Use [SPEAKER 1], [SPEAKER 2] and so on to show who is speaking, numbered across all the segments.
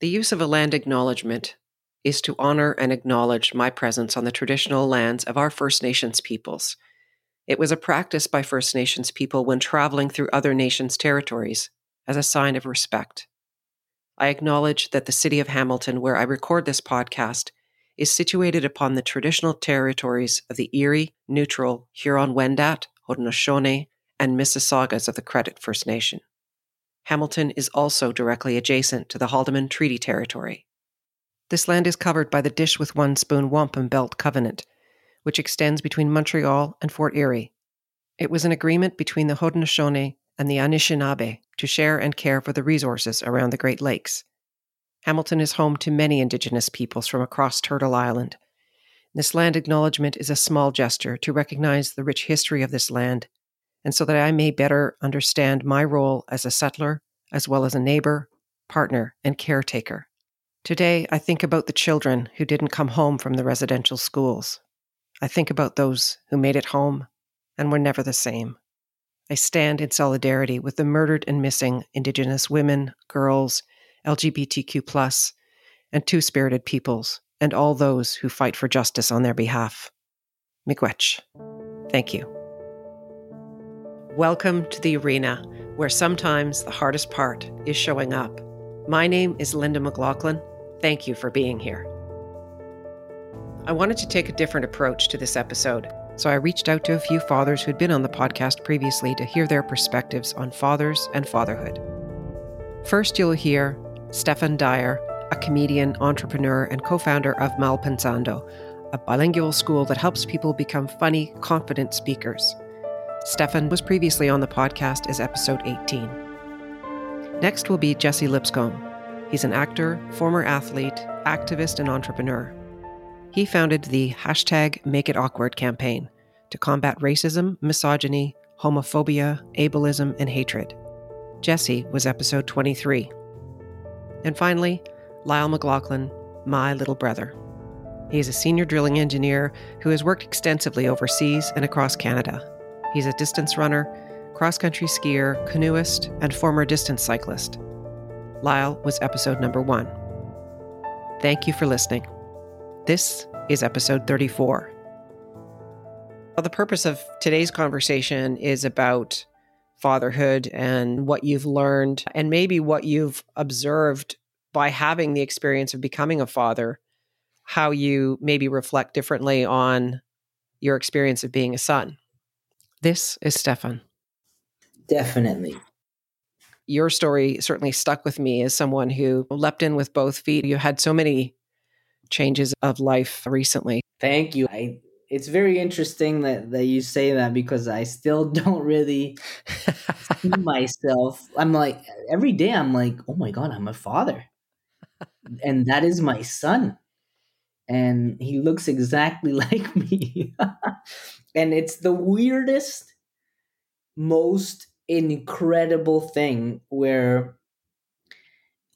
[SPEAKER 1] The use of a land acknowledgement is to honor and acknowledge my presence on the traditional lands of our First Nations peoples. It was a practice by First Nations people when traveling through other nations' territories as a sign of respect. I acknowledge that the city of Hamilton, where I record this podcast, is situated upon the traditional territories of the Erie, Neutral, Huron Wendat, Haudenosaunee, and Mississaugas of the Credit First Nation. Hamilton is also directly adjacent to the Haldimand Treaty Territory. This land is covered by the Dish with One Spoon Wampum Belt Covenant, which extends between Montreal and Fort Erie. It was an agreement between the Haudenosaunee and the Anishinaabe to share and care for the resources around the Great Lakes. Hamilton is home to many Indigenous peoples from across Turtle Island. This land acknowledgement is a small gesture to recognize the rich history of this land, and so that I may better understand my role as a settler, as well as a neighbor, partner, and caretaker. Today, I think about the children who didn't come home from the residential schools. I think about those who made it home and were never the same. I stand in solidarity with the murdered and missing Indigenous women, girls, LGBTQ, and two spirited peoples, and all those who fight for justice on their behalf. Miigwech. Thank you. Welcome to the arena, where sometimes the hardest part is showing up. My name is Linda McLachlan. Thank you for being here. I wanted to take a different approach to this episode so I reached out to a few fathers who'd been on the podcast previously to hear their perspectives on fathers and fatherhood. First, you'll hear Stephan Dyer, a comedian, entrepreneur, and co founder of MalPensando, a bilingual school that helps people become funny, confident speakers. Stephan was previously on the podcast as episode 18. Next will be Jesse Lipscombe. He's an actor, former athlete, activist, and entrepreneur. He founded the hashtag Make It Awkward campaign to combat racism, misogyny, homophobia, ableism, and hatred. Jesse was episode 23. And finally, Lyle McLachlan, my little brother. He is a senior drilling engineer who has worked extensively overseas and across Canada. He's a distance runner, cross country skier, canoeist, and former distance cyclist. Lyle was episode number one. Thank you for listening. This is episode 34. Well, the purpose of today's conversation is about fatherhood and what you've learned and maybe what you've observed by having the experience of becoming a father, how you maybe reflect differently on your experience of being a son. This is Stephan.
[SPEAKER 2] Definitely.
[SPEAKER 1] Your story certainly stuck with me as someone who leapt in with both feet. You had so many changes of life recently.
[SPEAKER 2] Thank you. I it's very interesting that, that you say that because I still don't really see myself. I'm like every day I'm like, oh my god, I'm a father. and that is my son. And he looks exactly like me. And it's the weirdest, most incredible thing where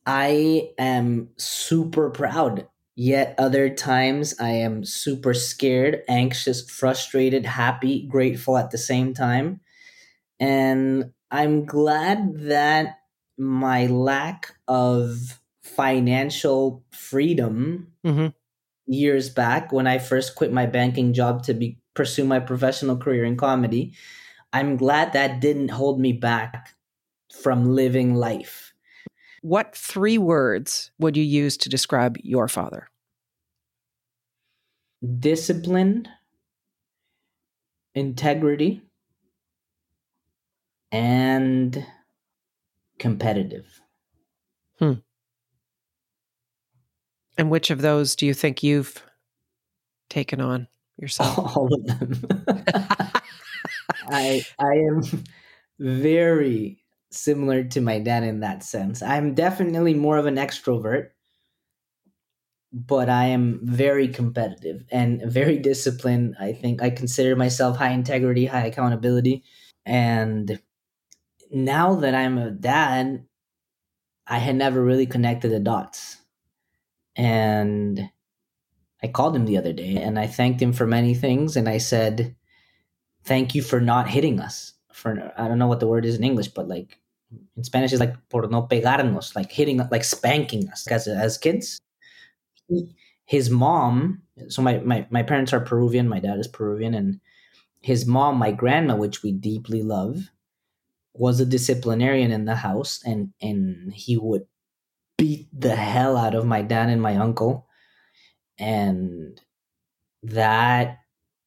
[SPEAKER 2] I am super proud Yet other times I am super scared, anxious, frustrated, happy, grateful at the same time. And I'm glad that my lack of financial freedom mm-hmm. years back when I first quit my banking job to be pursue my professional career in comedy, I'm glad that didn't hold me back from living life
[SPEAKER 1] what three words would you use to describe your father?
[SPEAKER 2] Disciplined, integrity, and competitive.
[SPEAKER 1] Hmm. And which of those do you think you've taken on yourself?
[SPEAKER 2] All of them. I I am very similar to my dad in that sense. I'm definitely more of an extrovert, but I am very competitive and very disciplined. I think I consider myself high integrity, high accountability. And now that I'm a dad, I had never really connected the dots. And I called him the other day and I thanked him for many things. And I said, Thank you for not hitting us. For I don't know what the word is in English, but like in Spanish is like por no pegarnos, like hitting, like spanking us as, as kids. His mom, so my, my, my parents are Peruvian, my dad is Peruvian, and his mom, my grandma, which we deeply love, was a disciplinarian in the house, and, and he would beat the hell out of my dad and my uncle. And that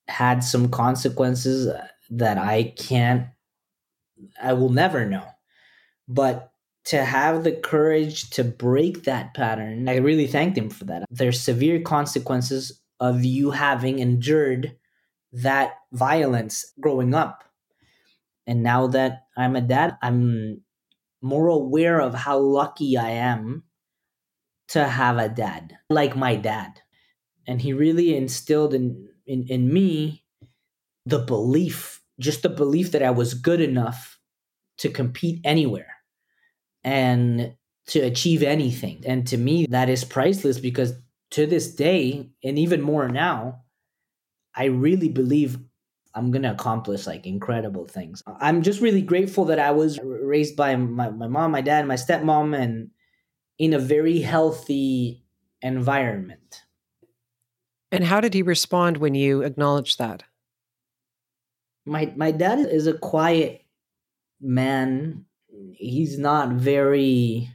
[SPEAKER 2] had some consequences uh, that I can't, I will never know. But to have the courage to break that pattern, I really thanked him for that. There's severe consequences of you having endured that violence growing up. And now that I'm a dad, I'm more aware of how lucky I am to have a dad like my dad. And he really instilled in, in, in me the belief, just the belief that I was good enough to compete anywhere and to achieve anything. And to me, that is priceless because to this day, and even more now, I really believe I'm going to accomplish like incredible things. I'm just really grateful that I was raised by my, my mom, my dad, my stepmom, and in a very healthy environment.
[SPEAKER 1] And how did he respond when you acknowledged that?
[SPEAKER 2] My my dad is a quiet man he's not very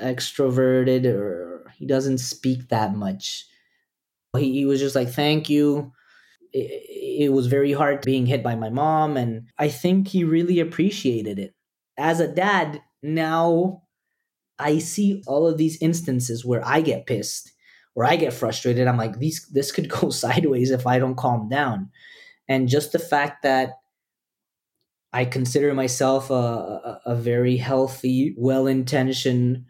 [SPEAKER 2] extroverted or he doesn't speak that much. He, he was just like, thank you. It, it was very hard being hit by my mom, and I think he really appreciated it. As a dad, now I see all of these instances where I get pissed, where I get frustrated. I'm like, these this could go sideways if I don't calm down. And just the fact that I consider myself a, a, a very healthy, well intentioned,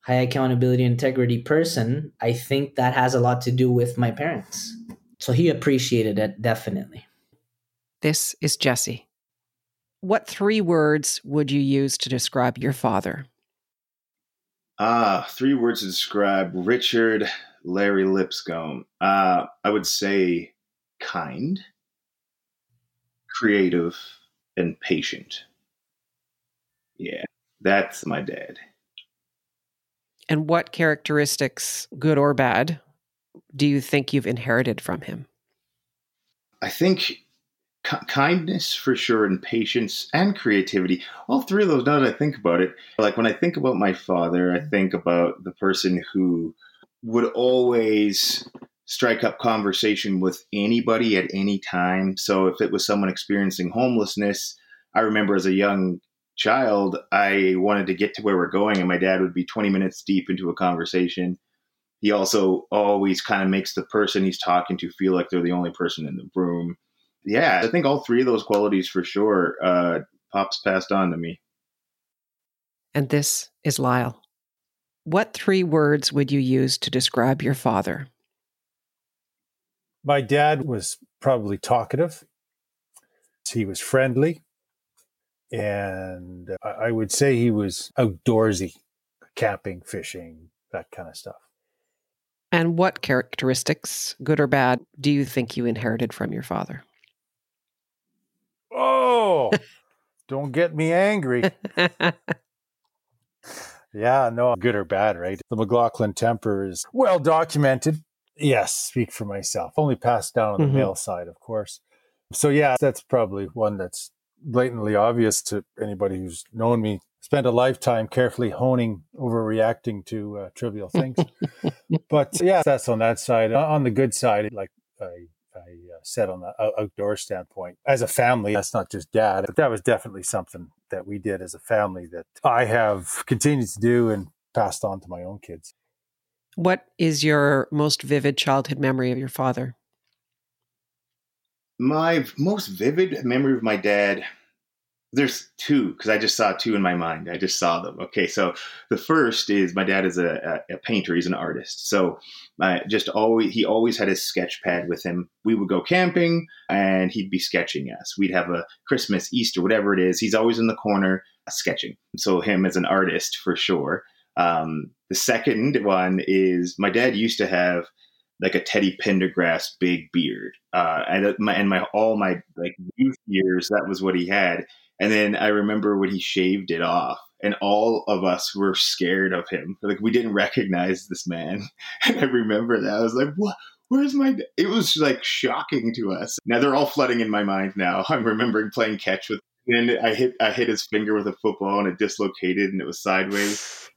[SPEAKER 2] high accountability, integrity person. I think that has a lot to do with my parents. So he appreciated it, definitely.
[SPEAKER 1] This is Jesse. What three words would you use to describe your father?
[SPEAKER 3] Ah, three words to describe Richard Larry Lipscombe. Uh, I would say kind, creative, and patient. Yeah, that's my dad.
[SPEAKER 1] And what characteristics, good or bad, do you think you've inherited from him?
[SPEAKER 3] I think kindness for sure, and patience and creativity. All three of those, now that I think about it, like when I think about my father, I think about the person who would always strike up conversation with anybody at any time. So if it was someone experiencing homelessness, I remember as a young child, I wanted to get to where we're going, and my dad would be 20 minutes deep into a conversation. He also always kind of makes the person he's talking to feel like they're the only person in the room. Yeah, I think all three of those qualities for sure, uh, Pops passed on to me.
[SPEAKER 1] And this is Lyle. What three words would you use to describe your father?
[SPEAKER 4] My dad was probably talkative. He was friendly. And I would say he was outdoorsy, camping, fishing, that kind of stuff.
[SPEAKER 1] And what characteristics, good or bad, do you think you inherited from your father?
[SPEAKER 4] Oh, don't get me angry. yeah, no, good or bad, right? The McLachlan temper is well documented. Yes, speak for myself. Only passed down on the mm-hmm. male side, of course. So yeah, that's probably one that's blatantly obvious to anybody who's known me. Spent a lifetime carefully honing, overreacting to uh, trivial things. but yeah, that's on that side. On the good side, like I, I said on the outdoor standpoint, as a family, that's not just dad, but that was definitely something that we did as a family that I have continued to do and passed on to my own kids.
[SPEAKER 1] What is your most vivid childhood memory of your father?
[SPEAKER 3] My most vivid memory of my dad there's two because I just saw two in my mind. I just saw them. Okay, so the first is my dad is a, a, a painter. He's an artist. So I just always he always had his sketch pad with him. We would go camping and he'd be sketching us. We'd have a Christmas, Easter, whatever it is. He's always in the corner sketching. So him as an artist for sure. Um, the second one is my dad used to have like a Teddy Pendergrass big beard. Uh, and my and my all my like youth years, that was what he had. And then I remember when he shaved it off, and all of us were scared of him. Like we didn't recognize this man. And I remember that I was like, "What? Where's my?" It was like shocking to us. Now they're all flooding in my mind. Now I'm remembering playing catch with. And I hit I hit his finger with a football and it dislocated and it was sideways.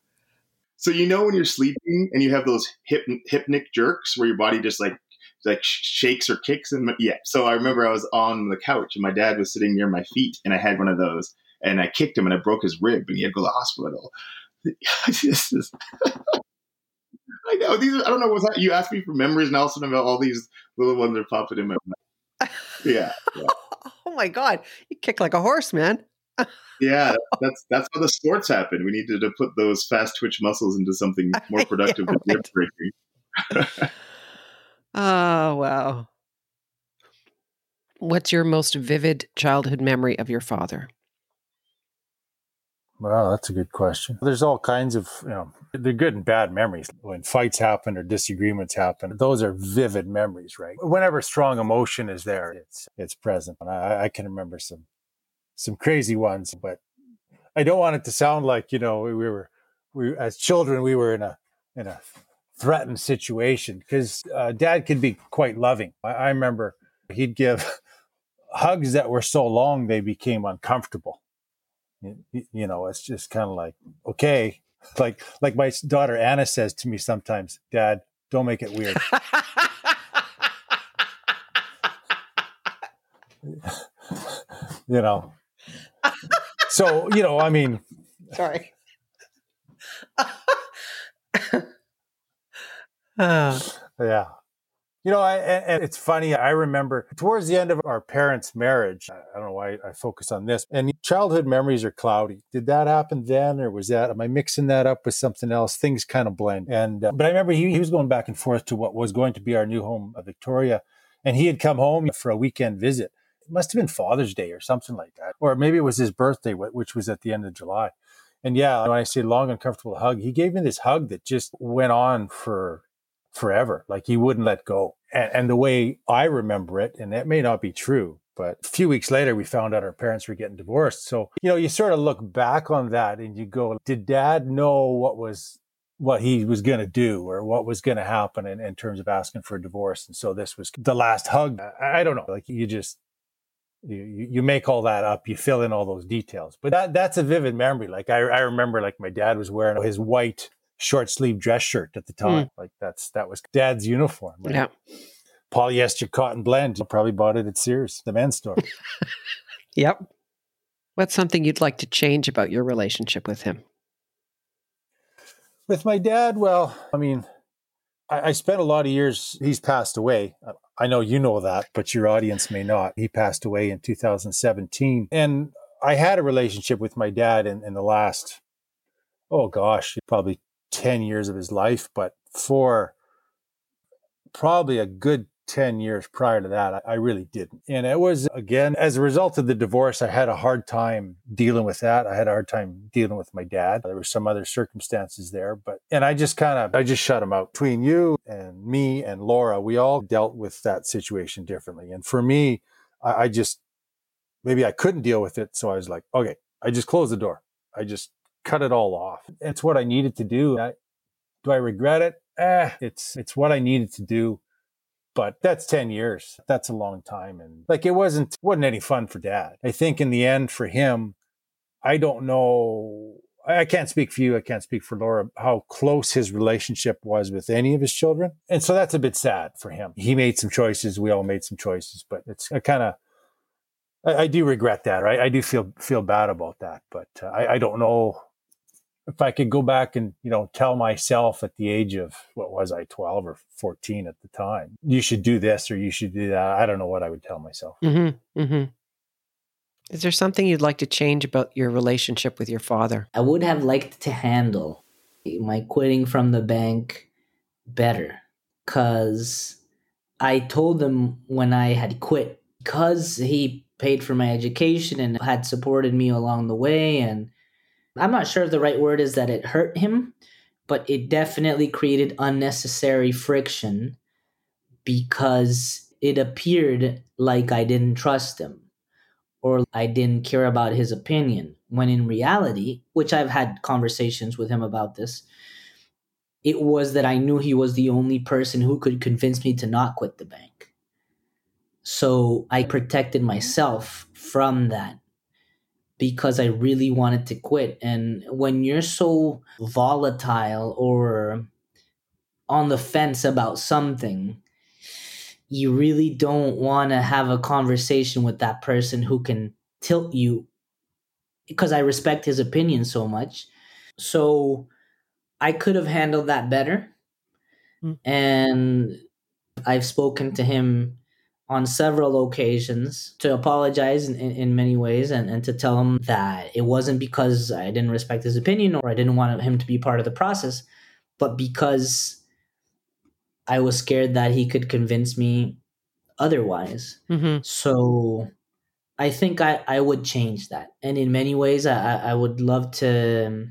[SPEAKER 3] So you know when you're sleeping and you have those hip hypnic jerks where your body just like like shakes or kicks and yeah. So I remember I was on the couch and my dad was sitting near my feet and I had one of those and I kicked him and I broke his rib and he had to go to the hospital. this is, I know these. Are, I don't know what's that. You asked me for memories, and also about all these little ones are popping in my mind. Yeah. yeah.
[SPEAKER 1] oh my god, you kick like a horse, man.
[SPEAKER 3] Yeah, that's that's how the sports happen. We needed to put those fast twitch muscles into something more productive yeah, than right. breaking.
[SPEAKER 1] oh wow. What's your most vivid childhood memory of your father?
[SPEAKER 4] Well, that's a good question. There's all kinds of, you know, they're good and bad memories. When fights happen or disagreements happen, those are vivid memories, right? Whenever strong emotion is there, it's it's present. And I, I can remember some some crazy ones, but I don't want it to sound like, you know, we were we as children we were in a in a threatened situation because uh, dad could be quite loving. I, I remember he'd give hugs that were so long they became uncomfortable. You know it's just kind of like okay. Like like my daughter anna says to me sometimes dad don't make it weird. You know so you know i mean
[SPEAKER 1] sorry uh.
[SPEAKER 4] yeah you know, I, and it's funny. I remember towards the end of our parents' marriage, I don't know why I focus on this, and childhood memories are cloudy. Did that happen then, or was that, am I mixing that up with something else? Things kind of blend. And, uh, but I remember he, he was going back and forth to what was going to be our new home, of Victoria, and he had come home for a weekend visit. Must have been Father's Day or something like that. Or maybe it was his birthday, which was at the end of July. And yeah, when I say long, uncomfortable hug, he gave me this hug that just went on for forever. Like he wouldn't let go. And, and, the way I remember it, and that may not be true, but a few weeks later, we found out our parents were getting divorced. So, you know, you sort of look back on that and you go, did dad know what was what he was going to do or what was going to happen in, in terms of asking for a divorce. And so this was the last hug. I, I don't know. Like you just, you, you make all that up, you fill in all those details, but that, that's a vivid memory. Like I, I remember like my dad was wearing his white short sleeve dress shirt at the time. Mm. Like that's that was dad's uniform. Right?
[SPEAKER 1] Yeah.
[SPEAKER 4] Polyester cotton blend. You probably bought it at Sears, the men's store.
[SPEAKER 1] yep. What's something you'd like to change about your relationship with him?
[SPEAKER 4] With my dad, well, I mean, I, I spent a lot of years, he's passed away. I know you know that, but your audience may not. He passed away in 2017. And I had a relationship with my dad in, in the last, oh gosh, probably 10 years of his life, but for probably a good 10 years prior to that, I, really didn't. And it was, again, as a result of the divorce, I had a hard time dealing with that. I had a hard time dealing with my dad. There were some other circumstances there, but, and I just kind of, I just shut him out. Between you and me and Laura, we all dealt with that situation differently. And for me, I, I just, maybe I couldn't deal with it. So I was like, okay, I just closed the door. I just cut it all off. It's what I needed to do. I, do I regret it? Eh, it's it's what I needed to do. But that's 10 years. That's a long time. And like it wasn't wasn't any fun for dad. I think in the end for him, I don't know I can't speak for you. I can't speak for Laura, how close his relationship was with any of his children. And so that's a bit sad for him. He made some choices. We all made some choices, but it's kind of, I, I, do regret that, right? I do feel, feel bad about that, but uh, I, I, don't know if I could go back and, you know, tell myself at the age of, what was I, 12 or 14 at the time, you should do this or you should do that. I don't know what I would tell myself.
[SPEAKER 1] Mm-hmm, mm-hmm. Is there something you'd like to change about your relationship with your father?
[SPEAKER 2] I would have liked to handle my quitting from the bank better because I told him when I had quit because he paid for my education and had supported me along the way and I'm not sure if the right word is that it hurt him, but it definitely created unnecessary friction because it appeared like I didn't trust him or I didn't care about his opinion. When in reality, which I've had conversations with him about this, it was that I knew he was the only person who could convince me to not quit the bank. So I protected myself from that because I really wanted to quit. And when you're so volatile or on the fence about something, you really don't want to have a conversation with that person who can tilt you because I respect his opinion so much. So I could have handled that better. Mm. And I've spoken to him on several occasions to apologize in, in, in, many ways and, and to tell him that it wasn't because I didn't respect his opinion or I didn't want him to be part of the process, but because I was scared that he could convince me otherwise. Mm-hmm. So I think I, I would change that. And in many ways, I, I would love to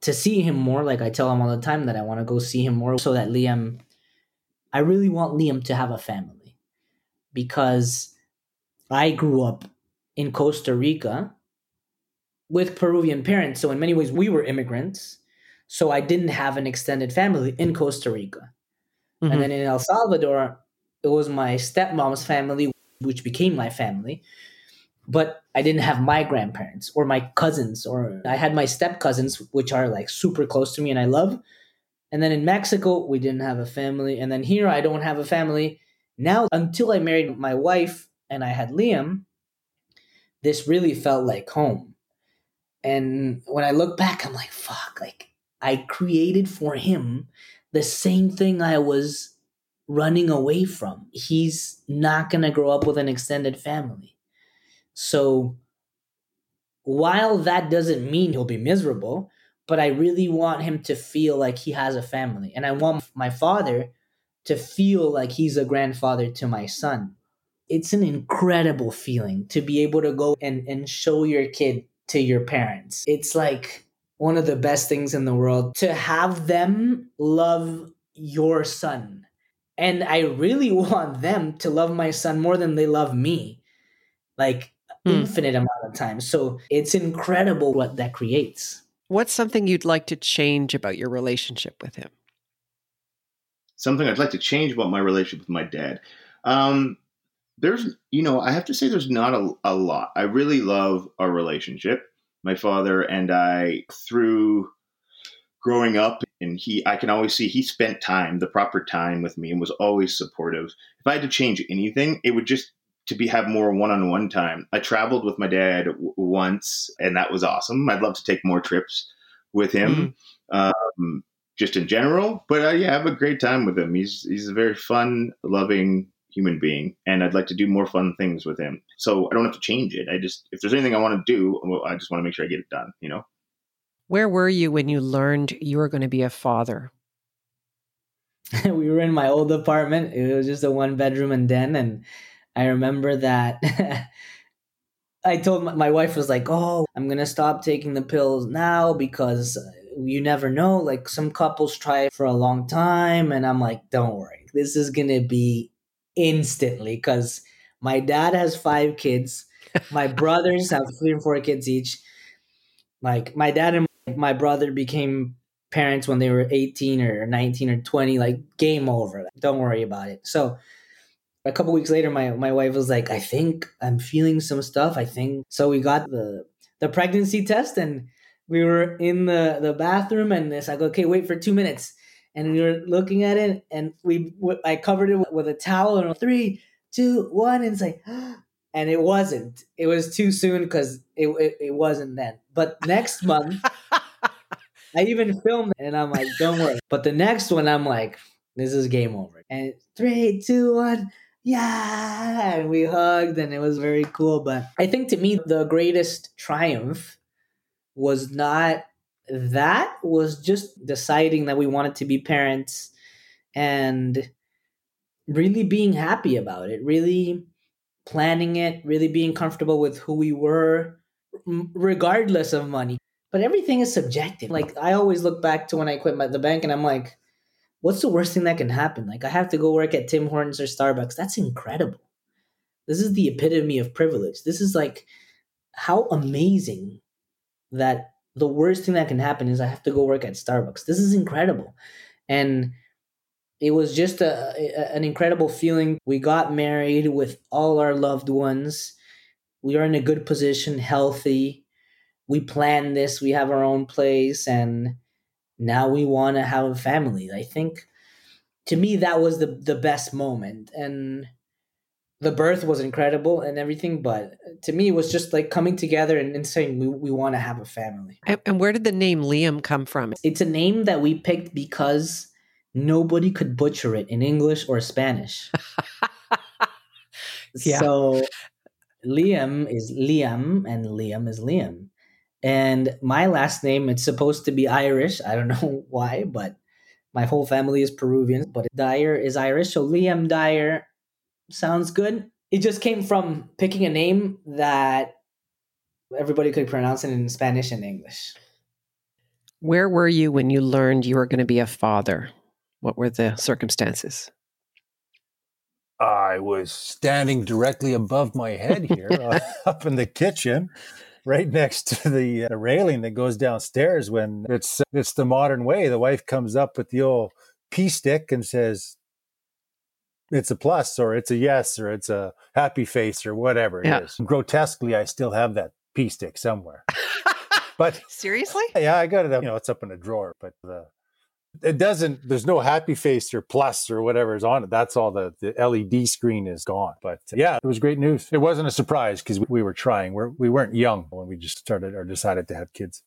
[SPEAKER 2] to see him more. Like I tell him all the time that I want to go see him more so that Liam, I really want Liam to have a family because I grew up in Costa Rica with Peruvian parents. So, in many ways, we were immigrants. So, I didn't have an extended family in Costa Rica. Mm-hmm. And then in El Salvador, it was my stepmom's family, which became my family. But I didn't have my grandparents or my cousins, or I had my step cousins, which are like super close to me and I love. And then in Mexico, we didn't have a family. And then here, I don't have a family. Now, until I married my wife and I had Liam, this really felt like home. And when I look back, I'm like, fuck, like I created for him the same thing I was running away from. He's not going to grow up with an extended family. So while that doesn't mean he'll be miserable, but I really want him to feel like he has a family. And I want my father to feel like he's a grandfather to my son. It's an incredible feeling to be able to go and, and show your kid to your parents. It's like one of the best things in the world to have them love your son. And I really want them to love my son more than they love me. Like mm. infinite amount of time. So it's incredible what that creates.
[SPEAKER 1] What's something you'd like to change about your relationship with him?
[SPEAKER 3] Something I'd like to change about my relationship with my dad. Um, there's, you know, I have to say there's not a, a lot. I really love our relationship. My father and I, through growing up, and he, I can always see he spent time, the proper time with me, and was always supportive. If I had to change anything, it would just to be have more one-on-one time. I traveled with my dad w- once, and that was awesome. I'd love to take more trips with him. Mm. Um, just in general. But uh, yeah, I have a great time with him. He's he's a very fun, loving human being, and I'd like to do more fun things with him. So I don't have to change it. I just if there's anything I want to do, well, I just want to make sure I get it done. You know.
[SPEAKER 1] Where were you when you learned you were going to be a father?
[SPEAKER 2] we were in my old apartment. It was just a one bedroom and den, and I remember that. I told my, my wife was like, "Oh, I'm gonna stop taking the pills now because you never know. Like some couples try for a long time, and I'm like, don't worry, this is gonna be instantly because my dad has five kids, my brothers have three and four kids each. Like my dad and my brother became parents when they were 18 or 19 or 20 like game over don't worry about it so a couple weeks later my, my wife was like i think i'm feeling some stuff i think so we got the the pregnancy test and we were in the the bathroom and it's like okay wait for two minutes. And we were looking at it and we i covered it with a towel and three two one and it's like and it wasn't. It was too soon because it, it, it wasn't then. But next month i even filmed it and i'm like don't worry. But the next one i'm like this is game over. And three two one yeah and we hugged and it was very cool. But i think to me the greatest triumph was not that was just deciding that we wanted to be parents and really being happy about it really planning it really being comfortable with who we were regardless of money but everything is subjective like i always look back to when i quit the bank and i'm like what's the worst thing that can happen? Like I have to go work at Tim Hortons or Starbucks. That's incredible. This is the epitome of privilege. This is like how amazing that the worst thing that can happen is I have to go work at Starbucks. This is incredible. And it was just a, a, an incredible feeling. We got married with all our loved ones. We are in a good position, healthy. We planned this. We have our own place and now we want to have a family. I think to me that was the the best moment and the birth was incredible and everything but to me it was just like coming together and, and saying we, we want to have a family.
[SPEAKER 1] And, and where did the name liam come from?
[SPEAKER 2] It's a name that we picked because nobody could butcher it in english or spanish. Yeah. so liam is liam and liam is liam. And my last name it's supposed to be irish. I don't know why but my whole family is peruvian but dyer is irish. So liam dyer sounds good. It just came from picking a name that everybody could pronounce it in Spanish and English.
[SPEAKER 1] Where were you when you learned you were going to be a father? What were the circumstances?
[SPEAKER 4] I was standing directly above my head here, uh, up in the kitchen, right next to the uh, railing that goes downstairs. When it's it's the modern way, the wife comes up with the old pea stick and says, it's a plus or it's a yes or it's a happy face or whatever it yeah. is. Grotesquely, I still have that pea stick somewhere. but
[SPEAKER 1] seriously,
[SPEAKER 4] yeah, I got it. Up, you know, it's up in a drawer, but the it doesn't. There's no happy face or plus or whatever is on it. That's all. The the LED screen is gone. But yeah, it was great news. It wasn't a surprise because we were trying. We're, we weren't young when we just started or decided to have kids.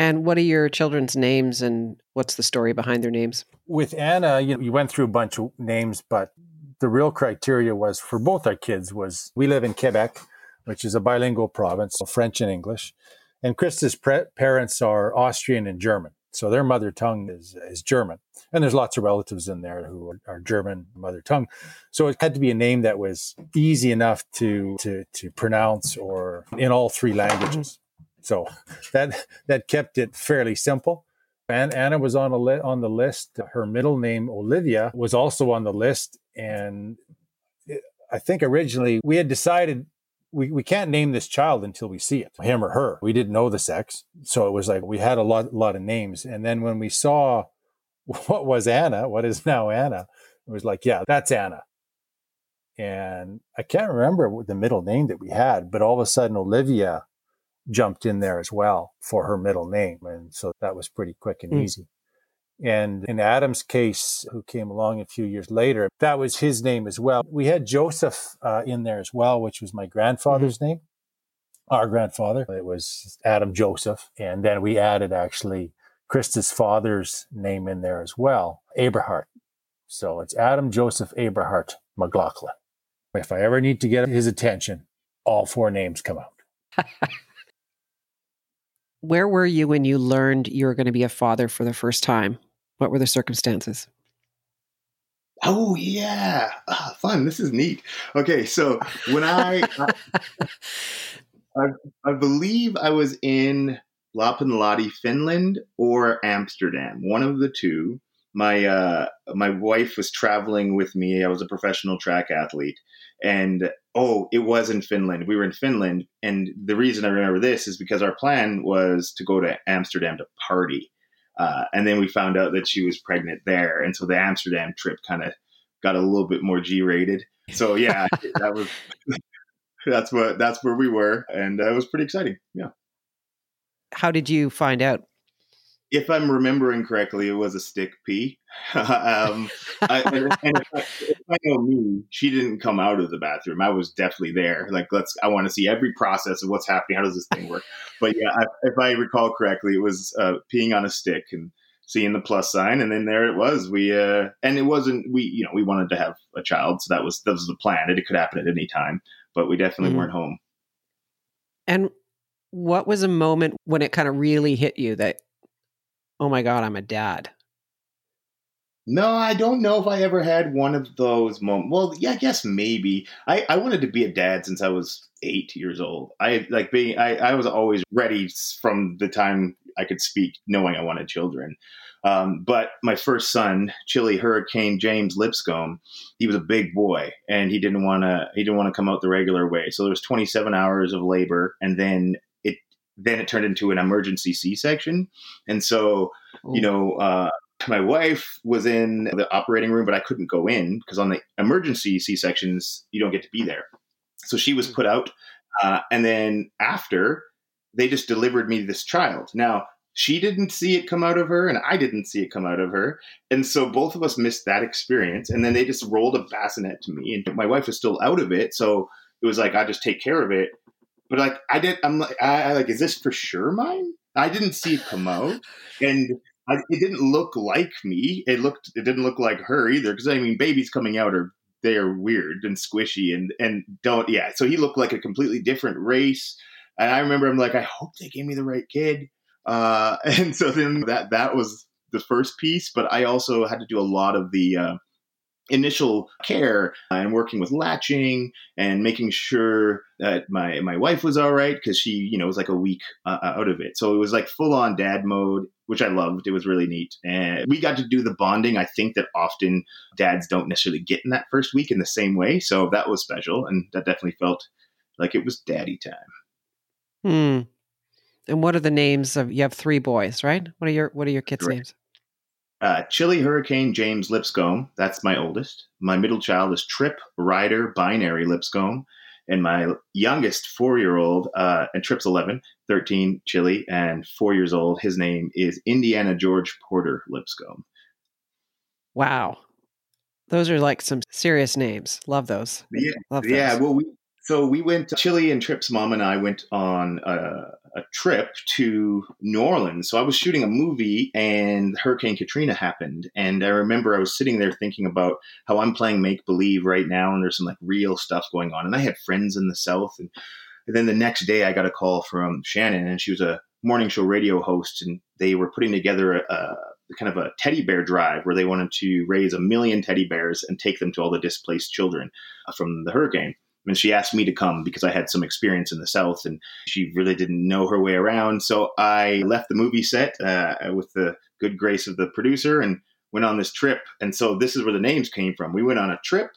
[SPEAKER 1] And what are your children's names and what's the story behind their names?
[SPEAKER 4] With Anna, you, know, you went through a bunch of names, but the real criteria was for both our kids was we live in Quebec, which is a bilingual province, so French and English. And Krista's pre- parents are Austrian and German. So their mother tongue is, is German. And there's lots of relatives in there who are, are, German mother tongue. So it had to be a name that was easy enough to, to, to pronounce or in all three languages. So that that kept it fairly simple. And Anna was on a li- on the list. Her middle name Olivia was also on the list, and it, I think originally we had decided we, we can't name this child until we see it, him or her. We didn't know the sex, so it was like we had a lot lot of names, and then when we saw what was Anna, what is now Anna, it was like, yeah, that's Anna. And I can't remember the middle name that we had, but all of a sudden Olivia jumped in there as well for her middle name. And so that was pretty quick and mm. easy. And in Adam's case, who came along a few years later, that was his name as well. We had Joseph uh, in there as well, which was my grandfather's mm-hmm. name, our grandfather. It was Adam Joseph. And then we added actually Krista's father's name in there as well, Abrahart. So it's Adam Joseph Abrahart McLachlan. If I ever need to get his attention, all four names come out.
[SPEAKER 1] Where were you when you learned you were going to be a father for the first time? What were the circumstances?
[SPEAKER 3] Oh yeah, ah, fun. This is neat. Okay, so when I, I, I, believe I was in Lapinlahti, Finland, or Amsterdam, one of the two. My uh, my wife was traveling with me. I was a professional track athlete, and oh, it was in Finland. We were in Finland. And the reason I remember this is because our plan was to go to Amsterdam to party. Uh, and then we found out that she was pregnant there. And so the Amsterdam trip kind of got a little bit more G rated. So yeah, that was, that's what, that's where we were. And uh, it was pretty exciting. Yeah.
[SPEAKER 1] How did you find out?
[SPEAKER 3] If I'm remembering correctly, it was a stick pee. um, I, and, and if, I, if, I, know me, she didn't come out of the bathroom. I was definitely there. Like, let's. I want to see every process of what's happening. How does this thing work? But yeah, I, if I recall correctly, it was uh, peeing on a stick and seeing the plus sign, and then there it was. We uh, and it wasn't. We you know we wanted to have a child, so that was that was the plan. It could happen at any time, but we definitely mm-hmm. weren't home.
[SPEAKER 1] And what was a moment when it kind of really hit you that oh my God, I'm a dad?
[SPEAKER 3] No, I don't know if I ever had one of those moments. Well, yeah, I guess maybe. I, I wanted to be a dad since I was eight years old. I like being, I, I was always ready from the time I could speak, knowing I wanted children. Um, but my first son, Chile Hurricane James Lipscombe, he was a big boy and he didn't want to he didn't want to come out the regular way. So there was 27 hours of labor, and then then it turned into an emergency C-section. And so Ooh. you know. Uh, my wife was in the operating room, but I couldn't go in because on the emergency C sections, you don't get to be there. So she was hmm. put out. Uh, and then after, they just delivered me this child. Now, she didn't see it come out of her and I didn't see it come out of her. And so both of us missed that experience. And then they just rolled a bassinet to me and my wife was still out of it. So it was like, I just take care of it. But like, I did, I'm like, I, I like, is this for sure mine? I didn't see it come out. And I, it didn't look like me. It looked, it didn't look like her either. Cause I mean, babies coming out are, they are weird and squishy and, and don't, yeah. So he looked like a completely different race. And I remember I'm like, I hope they gave me the right kid uh, and so then that that was the first piece, but I also had to do a lot of the uh, initial care and working with latching and making sure that my my wife was all right because she you know was like a week uh, out of it so it was like full on dad mode which i loved it was really neat and we got to do the bonding i think that often dads don't necessarily get in that first week in the same way so that was special and that definitely felt like it was daddy time
[SPEAKER 1] hmm and what are the names of? You have three boys, right? What are your What are your kids' names?
[SPEAKER 3] Uh, Chile Hurricane James Lipscombe. That's my oldest. My middle child is Trip Ryder Binary Lipscombe. And my youngest four year old, uh, and Trip's 11, 13, Chile, and four years old, his name is Indiana George Porter Lipscombe.
[SPEAKER 1] Wow. Those are like some serious names. Love those.
[SPEAKER 3] Yeah. Love those. Yeah. Well, we, so we went, Chile and Trip's mom and I went on a, a, trip to New Orleans. So I was shooting a movie and Hurricane Katrina happened. And I remember I was sitting there thinking about how I'm playing make believe right now and there's some like real stuff going on. And I had friends in the South. And, and then the next day I got a call from Shannon and she was a morning show radio host and they were putting together a, a kind of a teddy bear drive where they wanted to raise a million teddy bears and take them to all the displaced children uh, from the hurricane. And she asked me to come because I had some experience in the South and she really didn't know her way around. So I left the movie set uh, with the good grace of the producer and went on this trip. And so this is where the names came from. We went on a trip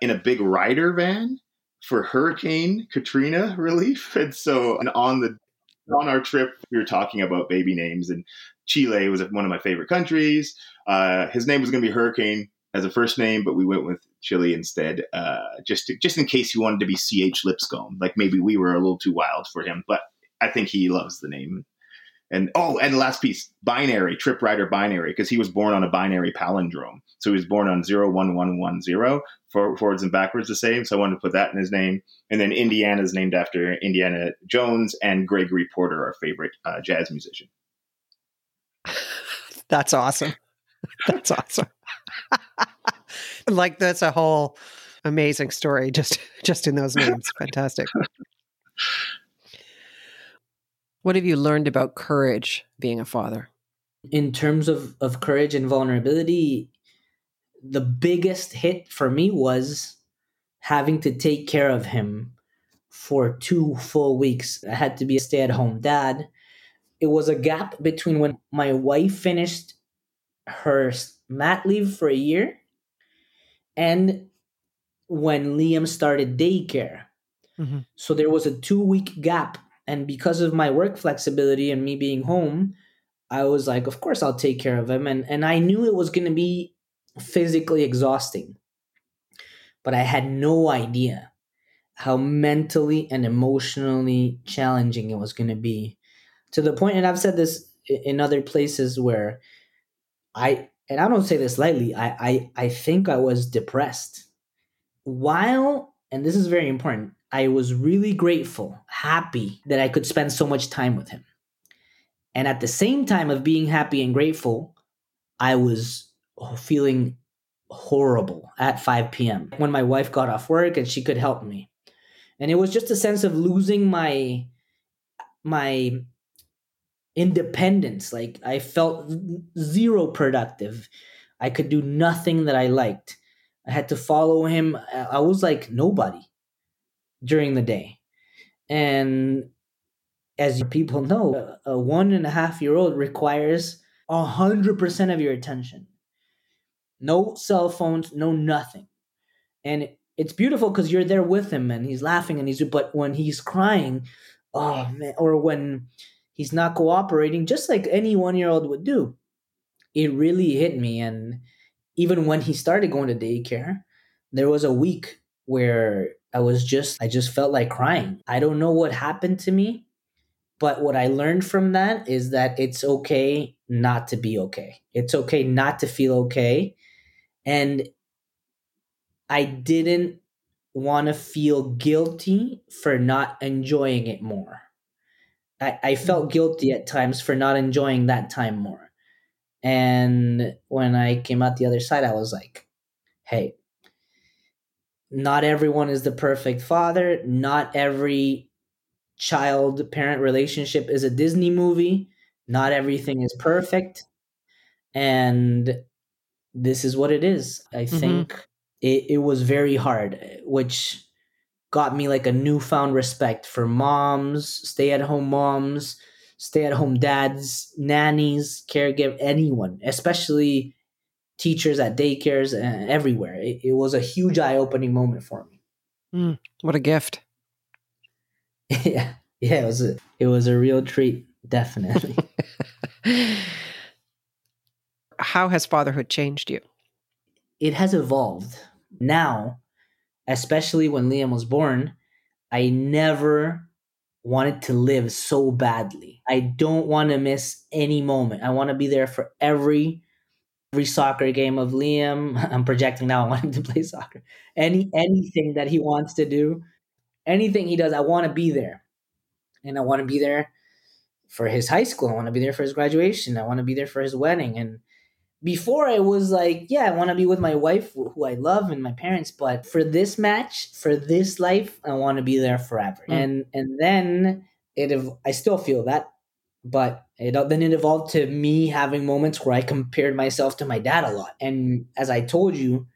[SPEAKER 3] in a big Ryder van for Hurricane Katrina relief. And so and on the on our trip, we were talking about baby names, and Chile was one of my favorite countries. Uh, his name was going to be Hurricane as a first name, but we went with Chile instead, uh, just to, just in case he wanted to be C.H. Lipscombe. Like maybe we were a little too wild for him, but I think he loves the name. And oh, and the last piece, binary, Trip Ryder binary, because he was born on a binary palindrome. So he was born on 01110, for, forwards and backwards the same. So I wanted to put that in his name. And then Indiana is named after Indiana Jones and Gregory Porter, our favorite uh, jazz musician.
[SPEAKER 1] That's awesome. That's awesome. like that's a whole amazing story just just in those names. Fantastic. What have you learned about courage being a father?
[SPEAKER 2] In terms of, of courage and vulnerability, the biggest hit for me was having to take care of him for two full weeks. I had to be a stay at home dad. It was a gap between when my wife finished her mat leave for a year and when Liam started daycare. Mm-hmm. So there was a two week gap. And because of my work flexibility and me being home, I was like, of course I'll take care of him. And, and I knew it was going to be physically exhausting. But I had no idea how mentally and emotionally challenging it was going to be to the point, and I've said this in other places where I and I don't say this lightly, I, I, I think I was depressed. While, and this is very important, I was really grateful, happy that I could spend so much time with him. And at the same time of being happy and grateful, I was feeling horrible at 5 p.m. when my wife got off work and she could help me. And it was just a sense of losing my my independence. Like I felt zero productive. I could do nothing that I liked. I had to follow him. I was like nobody during the day. And as people know, a one and a half year old requires a hundred percent of your attention. No cell phones, no nothing. And it's beautiful because you're there with him and he's laughing and he's but when he's crying, oh man, or when he's not cooperating, just like any one year old would do, it really hit me. And even when he started going to daycare, there was a week where I was just I just felt like crying. I don't know what happened to me, but what I learned from that is that it's okay not to be okay. It's okay not to feel okay. And I didn't want to feel guilty for not enjoying it more. I, I felt guilty at times for not enjoying that time more. And when I came out the other side, I was like, hey, not everyone is the perfect father. Not every child parent relationship is a Disney movie. Not everything is perfect. And this is what it is. I mm-hmm. think it, it was very hard, which got me like a newfound respect for moms, stay at home moms, stay at home dads, nannies, caregiver, anyone, especially teachers at daycares and everywhere. It, it was a huge eye opening moment for me.
[SPEAKER 1] Mm, what a gift.
[SPEAKER 2] yeah. Yeah, it was a it was a real treat, definitely.
[SPEAKER 1] How has fatherhood changed you?
[SPEAKER 2] It has evolved. Now, especially when Liam was born, I never wanted to live so badly. I don't want to miss any moment. I want to be there for every every soccer game of Liam. I'm projecting now. I want him to play soccer. Any anything that he wants to do, anything he does, I want to be there, and I want to be there for his high school. I want to be there for his graduation. I want to be there for his wedding. And before I was like, yeah, I want to be with my wife, who I love, and my parents. But for this match, for this life, I want to be there forever. Mm. And and then it, I still feel that but it, then it evolved to me having moments where I compared myself to my dad a lot. And as I told you,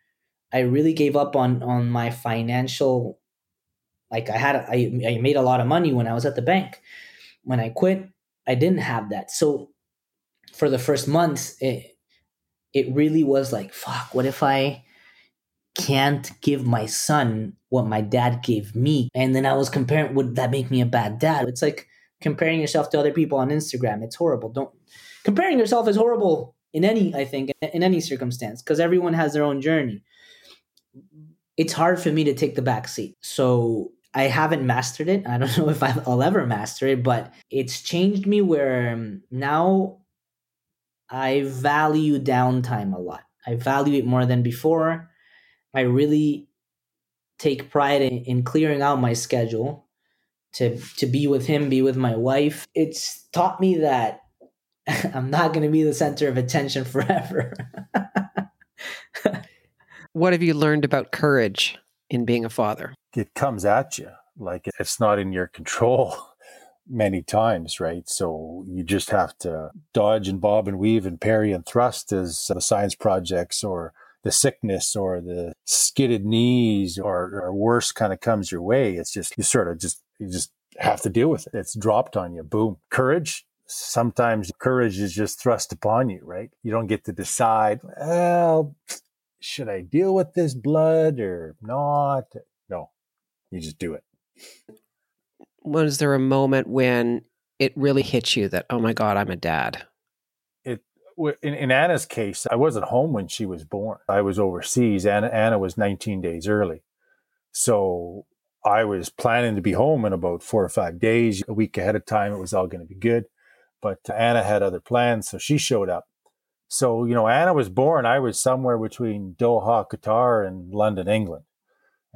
[SPEAKER 2] I really gave up on on my financial. Like I had, I, I made a lot of money when I was at the bank. When I quit, I didn't have that. So for the first months, it it really was like, fuck. What if I can't give my son what my dad gave me? And then I was comparing. Would that make me a bad dad? It's like comparing yourself to other people on Instagram. It's horrible. Don't comparing yourself is horrible in any I think in any circumstance because everyone has their own journey. It's hard for me to take the back seat. So I haven't mastered it. I don't know if I'll ever master it, but it's changed me where um, now I value downtime a lot. I value it more than before. I really take pride in, in clearing out my schedule to to be with him, be with my wife. It's taught me that I'm not going to be the center of attention forever.
[SPEAKER 1] what have you learned about courage in being a father?
[SPEAKER 4] It comes at you like it's not in your control many times, right? So you just have to dodge and bob and weave and parry and thrust as the science projects or the sickness or the skidded knees or, or worse kind of comes your way. It's just, you sort of just you just have to deal with it. It's dropped on you. Boom. Courage. Sometimes courage is just thrust upon you, right? You don't get to decide, well, should I deal with this blood or not? No, you just do it.
[SPEAKER 1] Was there a moment when it really hit you that, oh my God, I'm a dad?
[SPEAKER 4] It in, in Anna's case, I wasn't home when she was born. I was overseas. Anna, Anna was 19 days early. So I was planning to be home in about four or five days, a week ahead of time. It was all going to be good. But Anna had other plans, so she showed up. So, you know, Anna was born, I was somewhere between Doha, Qatar, and London, England.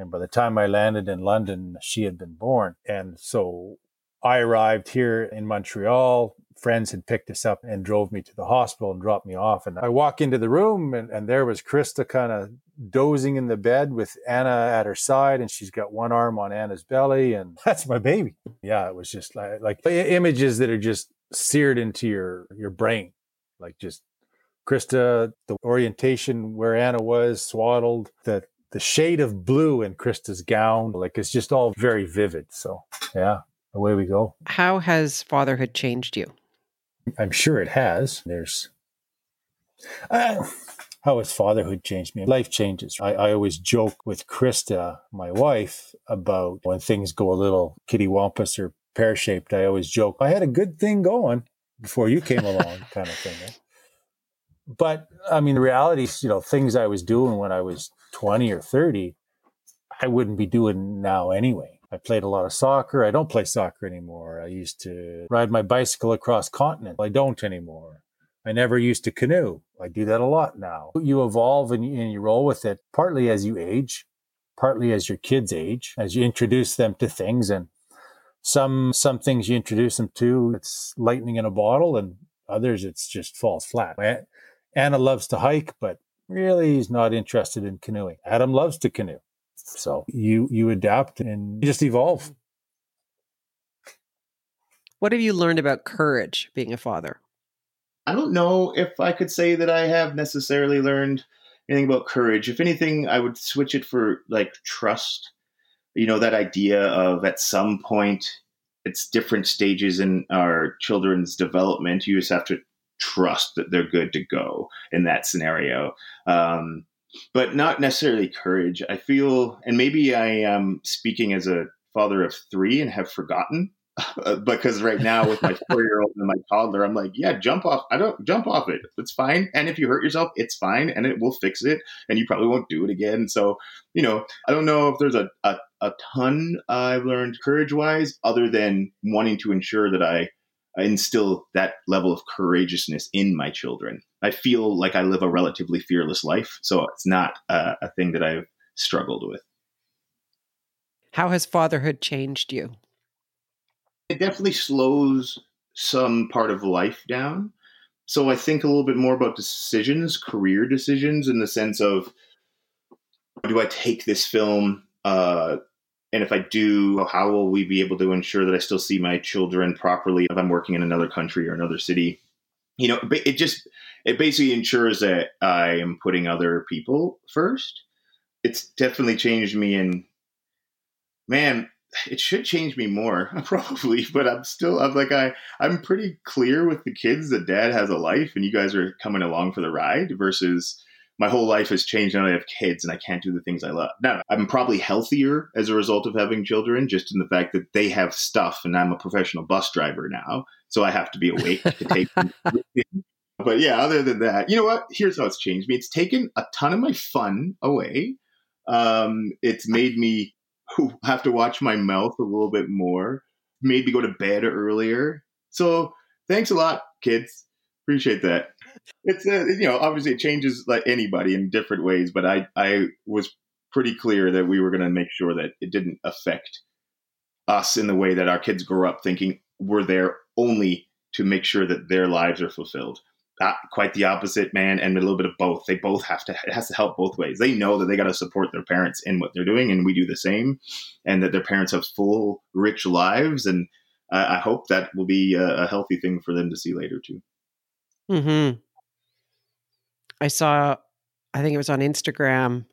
[SPEAKER 4] And by the time I landed in London, she had been born. And so I arrived here in Montreal. Friends had picked us up and drove me to the hospital and dropped me off. And I walk into the room, and, and there was Krista kind of dozing in the bed with Anna at her side, and she's got one arm on Anna's belly, and that's my baby. Yeah, it was just like, like images that are just seared into your your brain, like just Krista, the orientation where Anna was swaddled, the the shade of blue in Krista's gown, like it's just all very vivid. So yeah, away we go.
[SPEAKER 1] How has fatherhood changed you?
[SPEAKER 4] I'm sure it has. There's Uh, how has fatherhood changed me? Life changes. I, I always joke with Krista, my wife, about when things go a little kittywampus or pear shaped. I always joke, I had a good thing going before you came along, kind of thing. But I mean, the reality is, you know, things I was doing when I was 20 or 30, I wouldn't be doing now anyway. I played a lot of soccer. I don't play soccer anymore. I used to ride my bicycle across continent. I don't anymore. I never used to canoe. I do that a lot now. You evolve and you, and you roll with it, partly as you age, partly as your kids age, as you introduce them to things. And some some things you introduce them to, it's lightning in a bottle, and others it's just falls flat. Anna loves to hike, but really he's not interested in canoeing. Adam loves to canoe. So you you adapt and you just evolve.
[SPEAKER 1] What have you learned about courage being a father?
[SPEAKER 3] I don't know if I could say that I have necessarily learned anything about courage. If anything, I would switch it for like trust. You know, that idea of at some point, it's different stages in our children's development. You just have to trust that they're good to go in that scenario. Um, but not necessarily courage. I feel, and maybe I am speaking as a father of three and have forgotten because right now with my four year old and my toddler, I'm like, yeah, jump off. I don't jump off it. It's fine. And if you hurt yourself, it's fine, and it will fix it, and you probably won't do it again. So, you know, I don't know if there's a a, a ton I've learned courage wise, other than wanting to ensure that I instill that level of courageousness in my children. I feel like I live a relatively fearless life, so it's not a, a thing that I've struggled with.
[SPEAKER 1] How has fatherhood changed you?
[SPEAKER 3] It definitely slows some part of life down. So I think a little bit more about decisions, career decisions, in the sense of do I take this film uh, and if I do, how will we be able to ensure that I still see my children properly if I'm working in another country or another city? You know, it just it basically ensures that I am putting other people first. It's definitely changed me and man, it should change me more probably, but I'm still I'm like I I'm pretty clear with the kids that dad has a life and you guys are coming along for the ride versus my whole life has changed now I have kids and I can't do the things I love. Now, I'm probably healthier as a result of having children, just in the fact that they have stuff and I'm a professional bus driver now. So I have to be awake to take them. But yeah, other than that, you know what? Here's how it's changed me. It's taken a ton of my fun away. Um, it's made me have to watch my mouth a little bit more, made me go to bed earlier. So thanks a lot, kids. Appreciate that it's uh, you know obviously it changes like anybody in different ways, but I I was pretty clear that we were going to make sure that it didn't affect us in the way that our kids grow up thinking we're there only to make sure that their lives are fulfilled. Not quite the opposite, man, and a little bit of both. They both have to. It has to help both ways. They know that they got to support their parents in what they're doing, and we do the same, and that their parents have full, rich lives, and I, I hope that will be a, a healthy thing for them to see later too.
[SPEAKER 1] Hmm. I saw, I think it was on Instagram,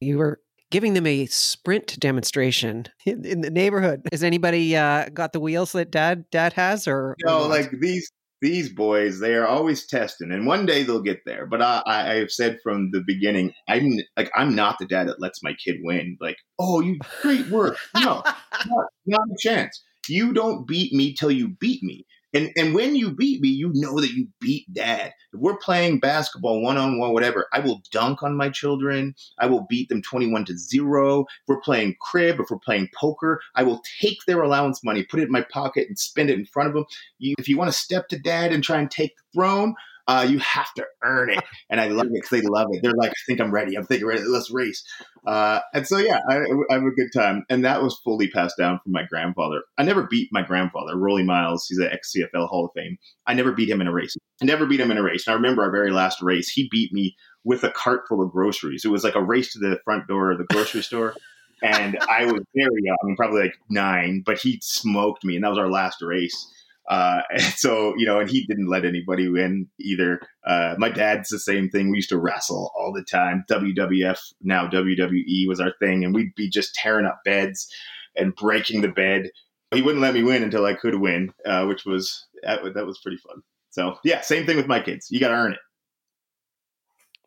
[SPEAKER 1] you were giving them a sprint demonstration in, in the neighborhood. Has anybody uh, got the wheels that dad dad has, or
[SPEAKER 3] no? Or like these these boys, they are always testing, and one day they'll get there. But I, I have said from the beginning, I'm like I'm not the dad that lets my kid win. Like, oh, you great work. No, not, not a chance. You don't beat me till you beat me. And and when you beat me, you know that you beat dad. If we're playing basketball one on one, whatever, I will dunk on my children. I will beat them 21 to 0. If we're playing crib, if we're playing poker, I will take their allowance money, put it in my pocket, and spend it in front of them. You, if you want to step to dad and try and take the throne, uh, you have to earn it. And I love it because they love it. They're like, I think I'm ready. I'm thinking ready. Let's race. Uh, and so, yeah, I, I, have a good time. And that was fully passed down from my grandfather. I never beat my grandfather, Rollie Miles. He's an ex CFL Hall of Fame. I never beat him in a race. I never beat him in a race. And I remember our very last race, he beat me with a cart full of groceries. It was like a race to the front door of the grocery store. And I was very young, probably like nine, but he smoked me. And that was our last race. Uh, so you know, and he didn't let anybody win either. Uh, my dad's the same thing. We used to wrestle all the time. WWF now WWE was our thing, and we'd be just tearing up beds and breaking the bed. He wouldn't let me win until I could win, uh, which was that, that was pretty fun. So yeah, same thing with my kids. You got to earn it.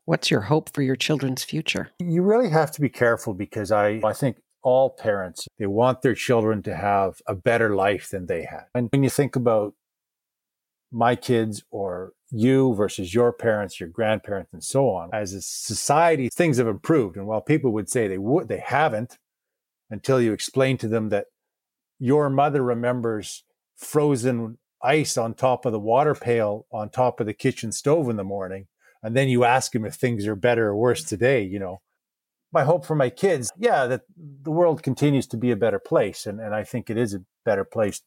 [SPEAKER 1] What's your hope for your children's future?
[SPEAKER 4] You really have to be careful because I, I think all parents, they want their children to have a better life than they had. And when you think about my kids or you versus your parents, your grandparents, and so on, as a society, things have improved. And while people would say they would, they haven't until you explain to them that your mother remembers frozen ice on top of the water pail on top of the kitchen stove in the morning and then you ask them if things are better or worse today you know my hope for my kids yeah that the world continues to be a better place and, and i think it is a better place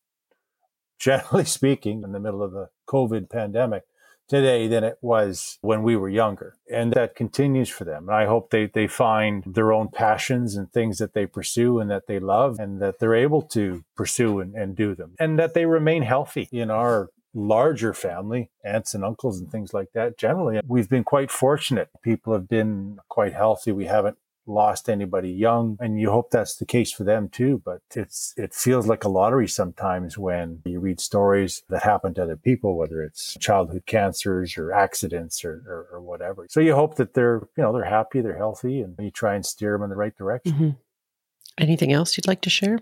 [SPEAKER 4] generally speaking in the middle of the covid pandemic today than it was when we were younger. And that continues for them. And I hope they, they find their own passions and things that they pursue and that they love and that they're able to pursue and, and do them and that they remain healthy in our larger family, aunts and uncles and things like that. Generally, we've been quite fortunate. People have been quite healthy. We haven't lost anybody young and you hope that's the case for them too but it's it feels like a lottery sometimes when you read stories that happen to other people whether it's childhood cancers or accidents or, or, or whatever. So you hope that they're you know they're happy they're healthy and you try and steer them in the right direction.
[SPEAKER 1] Mm-hmm. anything else you'd like to share?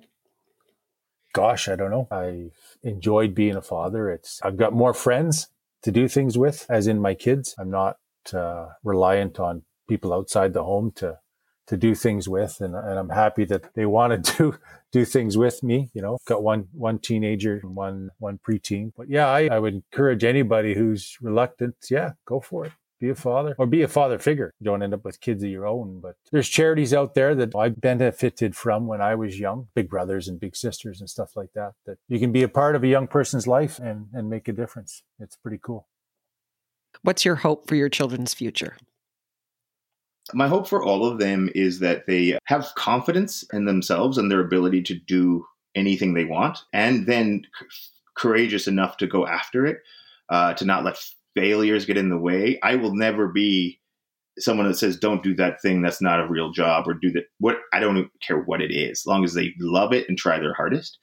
[SPEAKER 4] Gosh i don't know. I've enjoyed being a father. It's i've got more friends to do things with as in my kids. I'm not uh, reliant on people outside the home to to do things with, and, and I'm happy that they want to do do things with me. You know, got one one teenager and one one preteen. But yeah, I, I would encourage anybody who's reluctant. Yeah, go for it. Be a father or be a father figure. You don't end up with kids of your own. But there's charities out there that I benefited from when I was young, big brothers and big sisters and stuff like that. That you can be a part of a young person's life and and make a difference. It's pretty cool.
[SPEAKER 1] What's your hope for your children's future?
[SPEAKER 3] My hope for all of them is that they have confidence in themselves and their ability to do anything they want, and then c- courageous enough to go after it, uh, to not let failures get in the way. I will never be someone that says don't do that thing that's not a real job or do that what i don't care what it is as long as they love it and try their hardest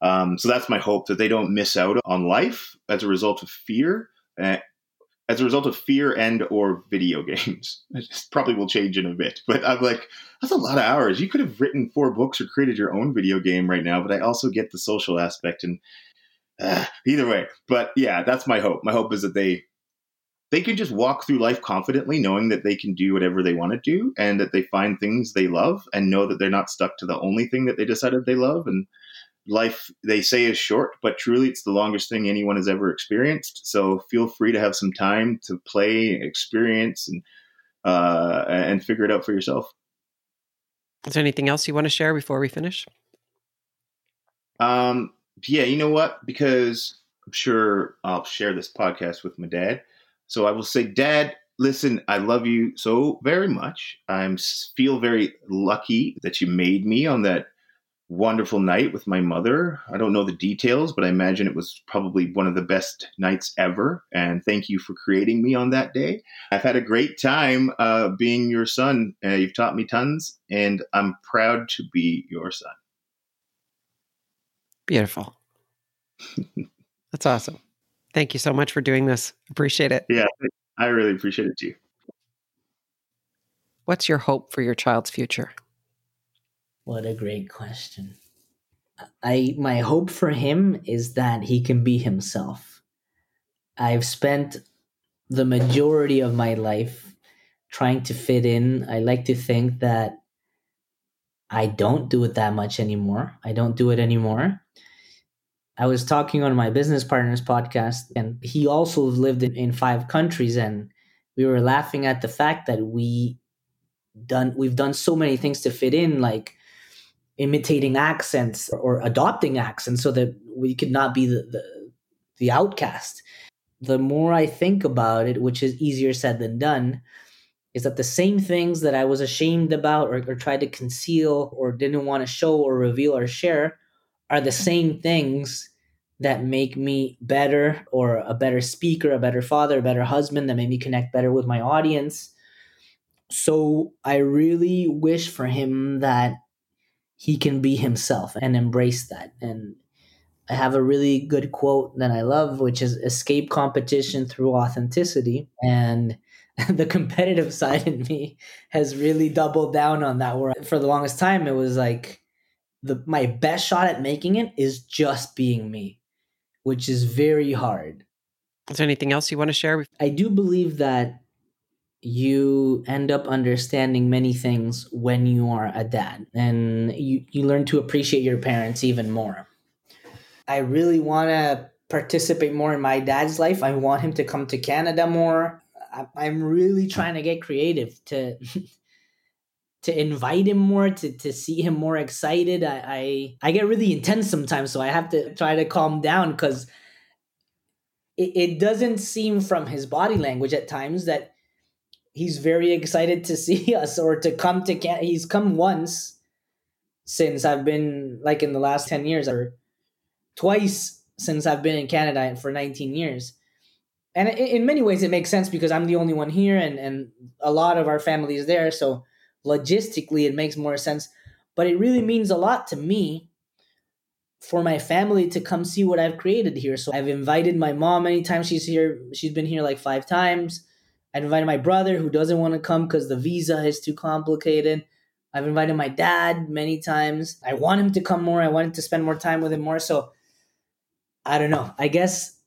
[SPEAKER 3] um, so that's my hope that they don't miss out on life as a result of fear uh, as a result of fear and or video games. It probably will change in a bit, but I'm like, that's a lot of hours. You could have written four books or created your own video game right now, but I also get the social aspect and uh, either way. But yeah, that's my hope. My hope is that they they can just walk through life confidently, knowing that they can do whatever they want to do, and that they find things they love, and know that they're not stuck to the only thing that they decided they love, and life they say is short, but truly it's the longest thing anyone has ever experienced. So feel free to have some time to play, experience, and uh, and figure it out for yourself.
[SPEAKER 1] Is there anything else you want to share before we finish?
[SPEAKER 3] Um, yeah, you know what? Because I'm sure I'll share this podcast with my dad. So I will say, Dad, listen, I love you so very much. I feel very lucky that you made me on that wonderful night with my mother. I don't know the details, but I imagine it was probably one of the best nights ever. And thank you for creating me on that day. I've had a great time uh, being your son. Uh, you've taught me tons, and I'm proud to be your son.
[SPEAKER 1] Beautiful. That's awesome. Thank you so much for doing this. Appreciate it.
[SPEAKER 3] Yeah, I really appreciate it too.
[SPEAKER 1] What's your hope for your child's future?
[SPEAKER 2] What a great question. I my hope for him is that he can be himself. I've spent the majority of my life trying to fit in. I like to think that I don't do it that much anymore. I don't do it anymore. I was talking on my business partner's podcast, and he also lived in, five countries, and we were laughing at the fact that we done we've done so many things to fit in, like imitating accents or adopting accents so that we could not be the, the, the outcast. The more I think about it, which is easier said than done, is that the same things that I was ashamed about or, or tried to conceal or didn't want to show or reveal or share are the same things that make me better or a better speaker, a better father, a better husband, that made me connect better with my audience. So I really wish for him that he can be himself and embrace that. And I have a really good quote that I love, which is escape competition through authenticity. And the competitive side in me has really doubled down on that where for the longest time it was like the my best shot at making it is just being me which is very hard
[SPEAKER 1] is there anything else you want to share
[SPEAKER 2] i do believe that you end up understanding many things when you are a dad and you, you learn to appreciate your parents even more. I really want to participate more in my dad's life. I want him to come to canada more. I'm really trying to get creative to to invite him more, to to see him more excited. I I, I get really intense sometimes, so I have to try to calm down because it, it doesn't seem from his body language at times that he's very excited to see us or to come to Can- he's come once since I've been like in the last 10 years or twice since I've been in Canada for 19 years. And in many ways it makes sense because i'm the only one here and and a lot of our family is there. So logistically it makes more sense. But it really means a lot to me for my family to come see what i've created here. So i've invited my mom anytime she's here. She's been here like five times i've invited my brother who doesn't want to come because the visa is too complicated i've invited my dad many times i want him to come more i want him to spend more time with him more so i don't know i guess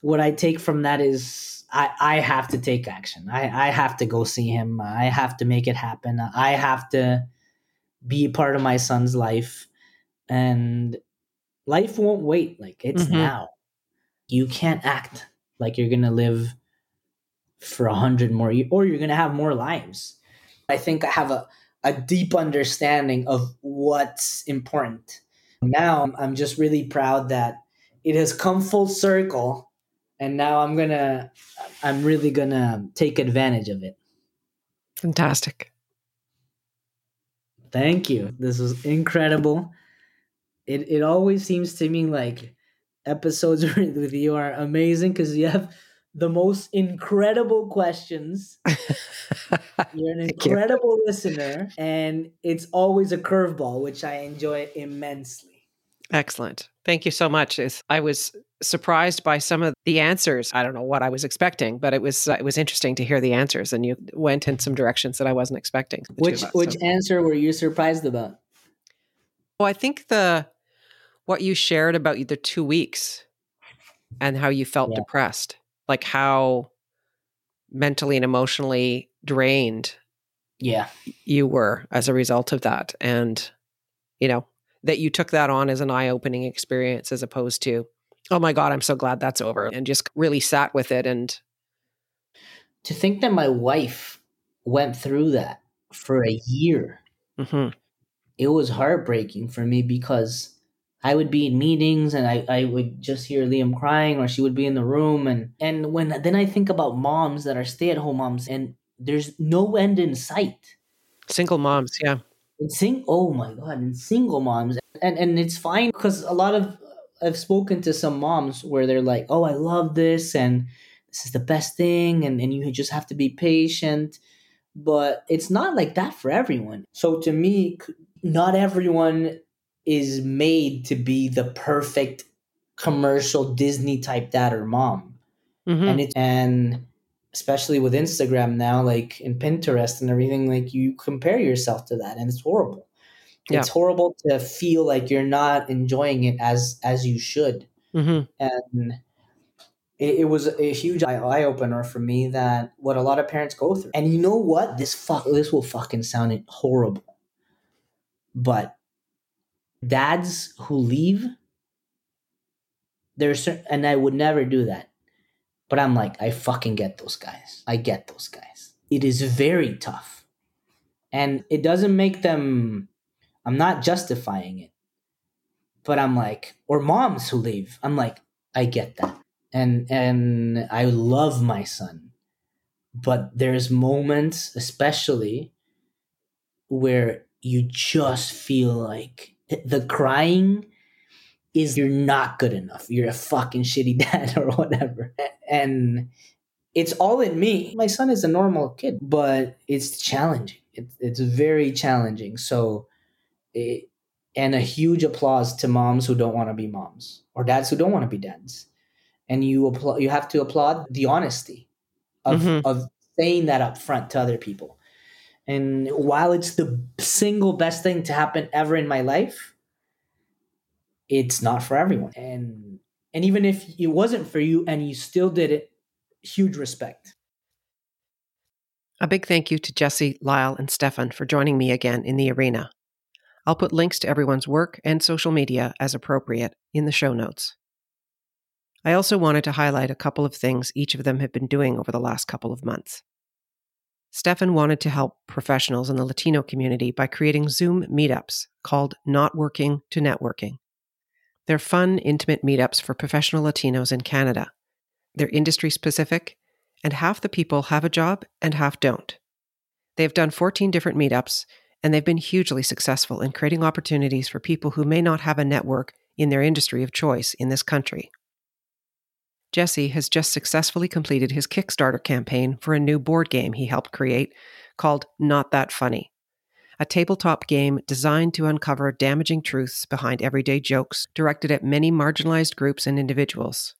[SPEAKER 2] what I take from that is I, I have to take action. I, I have to go see him. I have to make it happen. I have to be part of my son's life. And life won't wait. Like it's mm-hmm. now. You can't act like you're gonna live for a hundred more years or you're gonna have more lives. I think I have a, a deep understanding of what's important. Now I'm just really proud that it has come full circle and now i'm gonna i'm really gonna take advantage of it
[SPEAKER 1] fantastic
[SPEAKER 2] thank you this was incredible it, it always seems to me like episodes with you are amazing because you have the most incredible questions. You're an incredible you. listener, and it's always a curveball, which I enjoy immensely.
[SPEAKER 1] Excellent. Thank you so much. I was surprised by some of the answers. I don't know what I was expecting, but it was uh, it was interesting to hear the answers, and you went in some directions that I wasn't expecting.
[SPEAKER 2] Which us, which so. answer were you surprised about?
[SPEAKER 1] Well, I think the what you shared about the two weeks and how you felt yeah. depressed, like how mentally and emotionally drained,
[SPEAKER 2] yeah,
[SPEAKER 1] you were as a result of that, and you know that you took that on as an eye opening experience as opposed to, oh my God, I'm so glad that's over and just really sat with it. And
[SPEAKER 2] to think that my wife went through that for a year, mm-hmm. it was heartbreaking for me because I would be in meetings and I, I would just hear Liam crying or she would be in the room. And and when then I think about moms that are stay at home moms and there's no end in sight.
[SPEAKER 1] Single moms, yeah.
[SPEAKER 2] And sing oh my god and single moms. And and it's fine because a lot of i've spoken to some moms where they're like oh i love this and this is the best thing and, and you just have to be patient. But it's not like that for everyone. So to me not everyone is made to be the perfect commercial disney type dad or mom mm-hmm. and it and especially with Instagram now, like in Pinterest and everything, like you compare yourself to that and it's horrible. Yeah. It's horrible to feel like you're not enjoying it as as you should. Mm-hmm. And it, it, was a huge eye opener for me that what a lot of parents go through. And you know what? This fuck this will fucking sound horrible. But dads who leave, there's and I would never do that but I'm like, I fucking get those guys. I get those guys. It is very tough. And it doesn't make them, I'm not justifying it, but I'm like, or moms who leave, I'm like, I get that. And, and I love my son. But there's moments, especially, where you just feel like the crying is you're not good enough. You're a fucking shitty dad or whatever. And it's all in me. My son is a normal kid, but it's challenging. It, it's very challenging. So, it, and a huge applause to moms who don't want to be moms or dads who don't want to be dads. And you applaud, you have to applaud the honesty of,
[SPEAKER 1] Mhm.
[SPEAKER 2] of saying that up front to other people. And while it's the single best thing to happen ever in my life, it's not for everyone. And and even if it wasn't for you and you still did it, huge respect.
[SPEAKER 1] A big thank you to Jesse, Lyle, and Stephan for joining me again in the arena. I'll put links to everyone's work and social media as appropriate in the show notes. I also wanted to highlight a couple of things each of them have been doing over the last couple of months. Stephan wanted to help professionals in the Latino community by creating Zoom meetups called Not Working to Networking. They're fun, intimate meetups for professional Latinos in Canada. They're industry specific, and half the people have a job and half don't. They've done 14 different meetups, and they've been hugely successful in creating opportunities for people who may not have a network in their industry of choice in this country. Jesse has just successfully completed his Kickstarter campaign for a new board game he helped create called Not That Funny, a tabletop game designed to uncover damaging truths behind everyday jokes directed at many marginalized groups and individuals.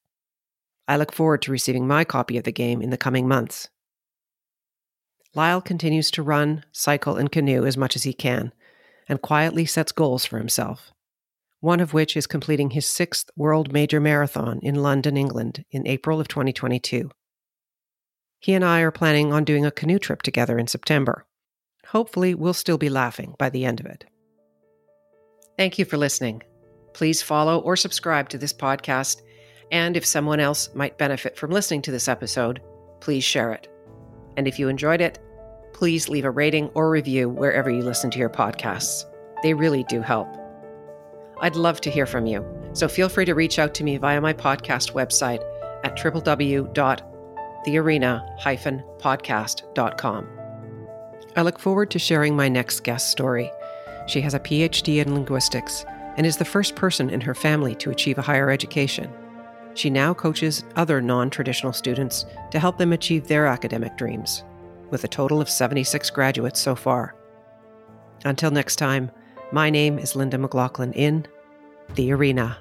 [SPEAKER 1] I look forward to receiving my copy of the game in the coming months. Lyle continues to run, cycle, and canoe as much as he can, and quietly sets goals for himself. One of which is completing his sixth World Major Marathon in London, England, in April of 2022. He and I are planning on doing a canoe trip together in September. Hopefully, we'll still be laughing by the end of it. Thank you for listening. Please follow or subscribe to this podcast, and if someone else might benefit from listening to this episode, please share it. And if you enjoyed it, please leave a rating or review wherever you listen to your podcasts. They really do help. I'd love to hear from you, so feel free to reach out to me via my podcast website at www.thearena-podcast.com. I look forward to sharing my next guest story. She has a PhD in linguistics and is the first person in her family to achieve a higher education. She now coaches other non traditional students to help them achieve their academic dreams, with a total of 76 graduates so far. Until next time, my name is Linda McLachlan in The Arena.